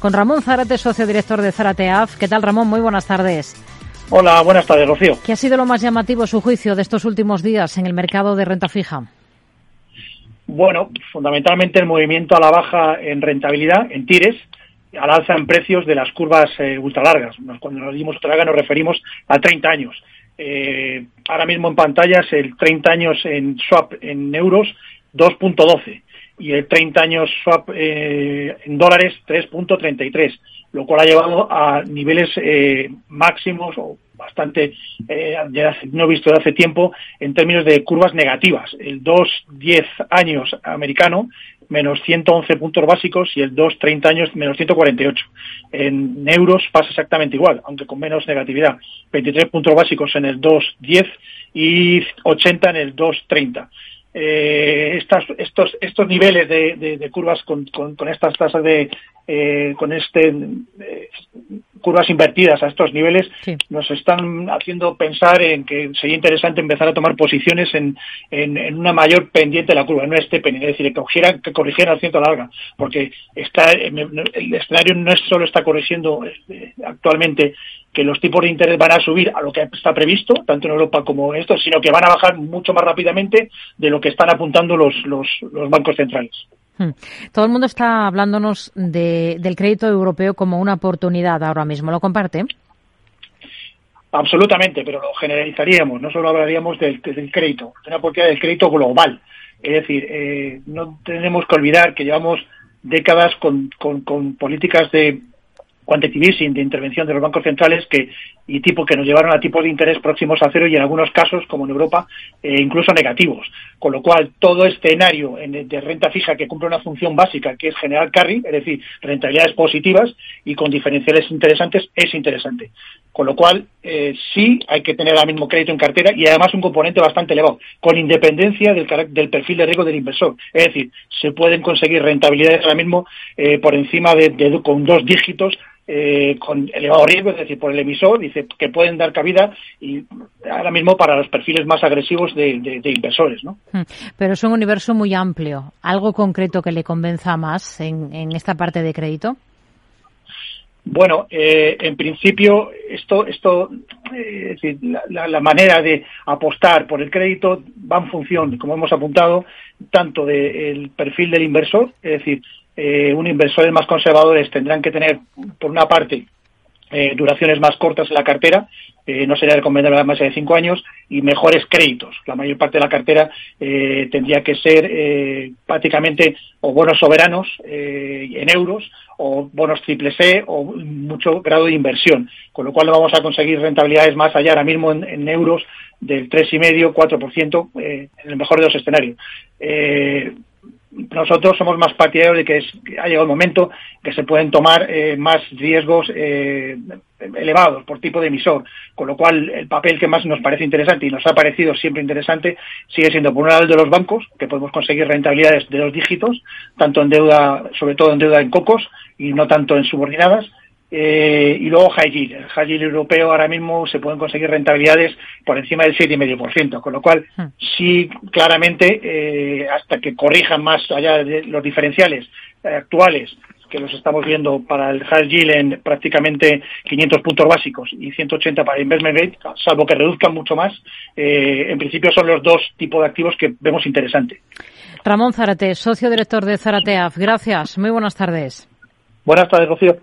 Con Ramón Zárate, socio director de Zárate AF. ¿Qué tal, Ramón? Muy buenas tardes. Hola, buenas tardes, Rocío. ¿Qué ha sido lo más llamativo, su juicio, de estos últimos días en el mercado de renta fija? Bueno, fundamentalmente el movimiento a la baja en rentabilidad, en tires, al alza en precios de las curvas eh, ultralargas. Cuando nos dimos ultralarga nos referimos a 30 años. Eh, ahora mismo en pantallas el 30 años en swap en euros 2.12 y el 30 años swap eh, en dólares 3.33, lo cual ha llevado a niveles eh, máximos o bastante, eh, ya no he visto de hace tiempo, en términos de curvas negativas. El 2-10 años americano menos 111 puntos básicos y el 2-30 años menos 148. En euros pasa exactamente igual, aunque con menos negatividad. 23 puntos básicos en el 2-10 y 80 en el 2-30 eh, estas, estos, estos niveles de, de, curvas con, con, con, estas tasas de, eh, con este, eh, curvas invertidas a estos niveles, nos están haciendo pensar en que sería interesante empezar a tomar posiciones en, en, en una mayor pendiente de la curva, no este pendiente, es decir, que, corrigieran, que corrigieran al ciento larga, porque está, el escenario no es solo está corrigiendo eh, actualmente que los tipos de interés van a subir a lo que está previsto, tanto en Europa como en esto, sino que van a bajar mucho más rápidamente de lo que están apuntando los, los, los bancos centrales. Hmm. Todo el mundo está hablándonos de, del crédito europeo como una oportunidad ahora mismo. ¿Lo comparte? Absolutamente, pero lo generalizaríamos. No solo hablaríamos del, del crédito, de una oportunidad del crédito global. Es decir, eh, no tenemos que olvidar que llevamos décadas con, con políticas de quantitative easing, de intervención de los bancos centrales que y tipo que nos llevaron a tipos de interés próximos a cero y en algunos casos, como en Europa, eh, incluso negativos. Con lo cual, todo escenario de renta fija que cumple una función básica, que es generar carry, es decir, rentabilidades positivas y con diferenciales interesantes, es interesante. Con lo cual, eh, sí hay que tener ahora mismo crédito en cartera y además un componente bastante elevado, con independencia del, perfil de riesgo del inversor. Es decir, se pueden conseguir rentabilidades ahora mismo eh, por encima de, con dos dígitos eh, con elevado riesgo, es decir, por el emisor, dice que pueden dar cabida y ahora mismo para los perfiles más agresivos de, de, de inversores, ¿no? Hmm. Pero es un universo muy amplio. ¿Algo concreto que le convenza más en, en esta parte de crédito? Bueno, eh, en principio, esto, esto eh, es decir, la, la, manera de apostar por el crédito va en función, como hemos apuntado, tanto del perfil del inversor, es decir, eh, un inversores más conservadores tendrán que tener, por una parte, eh, duraciones más cortas en la cartera, eh, no sería recomendable más de cinco años, y mejores créditos. La mayor parte de la cartera eh, tendría que ser eh, prácticamente o bonos soberanos en euros o bonos triple C o mucho grado de inversión, con lo cual vamos a conseguir rentabilidades más allá ahora mismo en, euros del 3,5-4% eh, en el mejor de los escenarios. Nosotros somos más partidarios de que ha llegado el momento que se pueden tomar eh, más riesgos eh, elevados por tipo de emisor, con lo cual el papel que más nos parece interesante y nos ha parecido siempre interesante sigue siendo por un lado el de los bancos, que podemos conseguir rentabilidades de dos dígitos, tanto en deuda, sobre todo en deuda en cocos y no tanto en subordinadas, eh, y luego high yield. El high yield europeo ahora mismo se pueden conseguir rentabilidades por encima del 7,5%, con lo cual sí claramente eh, hasta que corrijan más allá de los diferenciales eh, actuales que los estamos viendo para el high yield en prácticamente 500 puntos básicos y 180 para investment grade, salvo que reduzcan mucho más, eh, en principio son los dos tipos de activos que vemos interesante. Ramón Zárate, socio director de Zarateaf. Gracias. Muy buenas tardes. Buenas tardes, Rocío.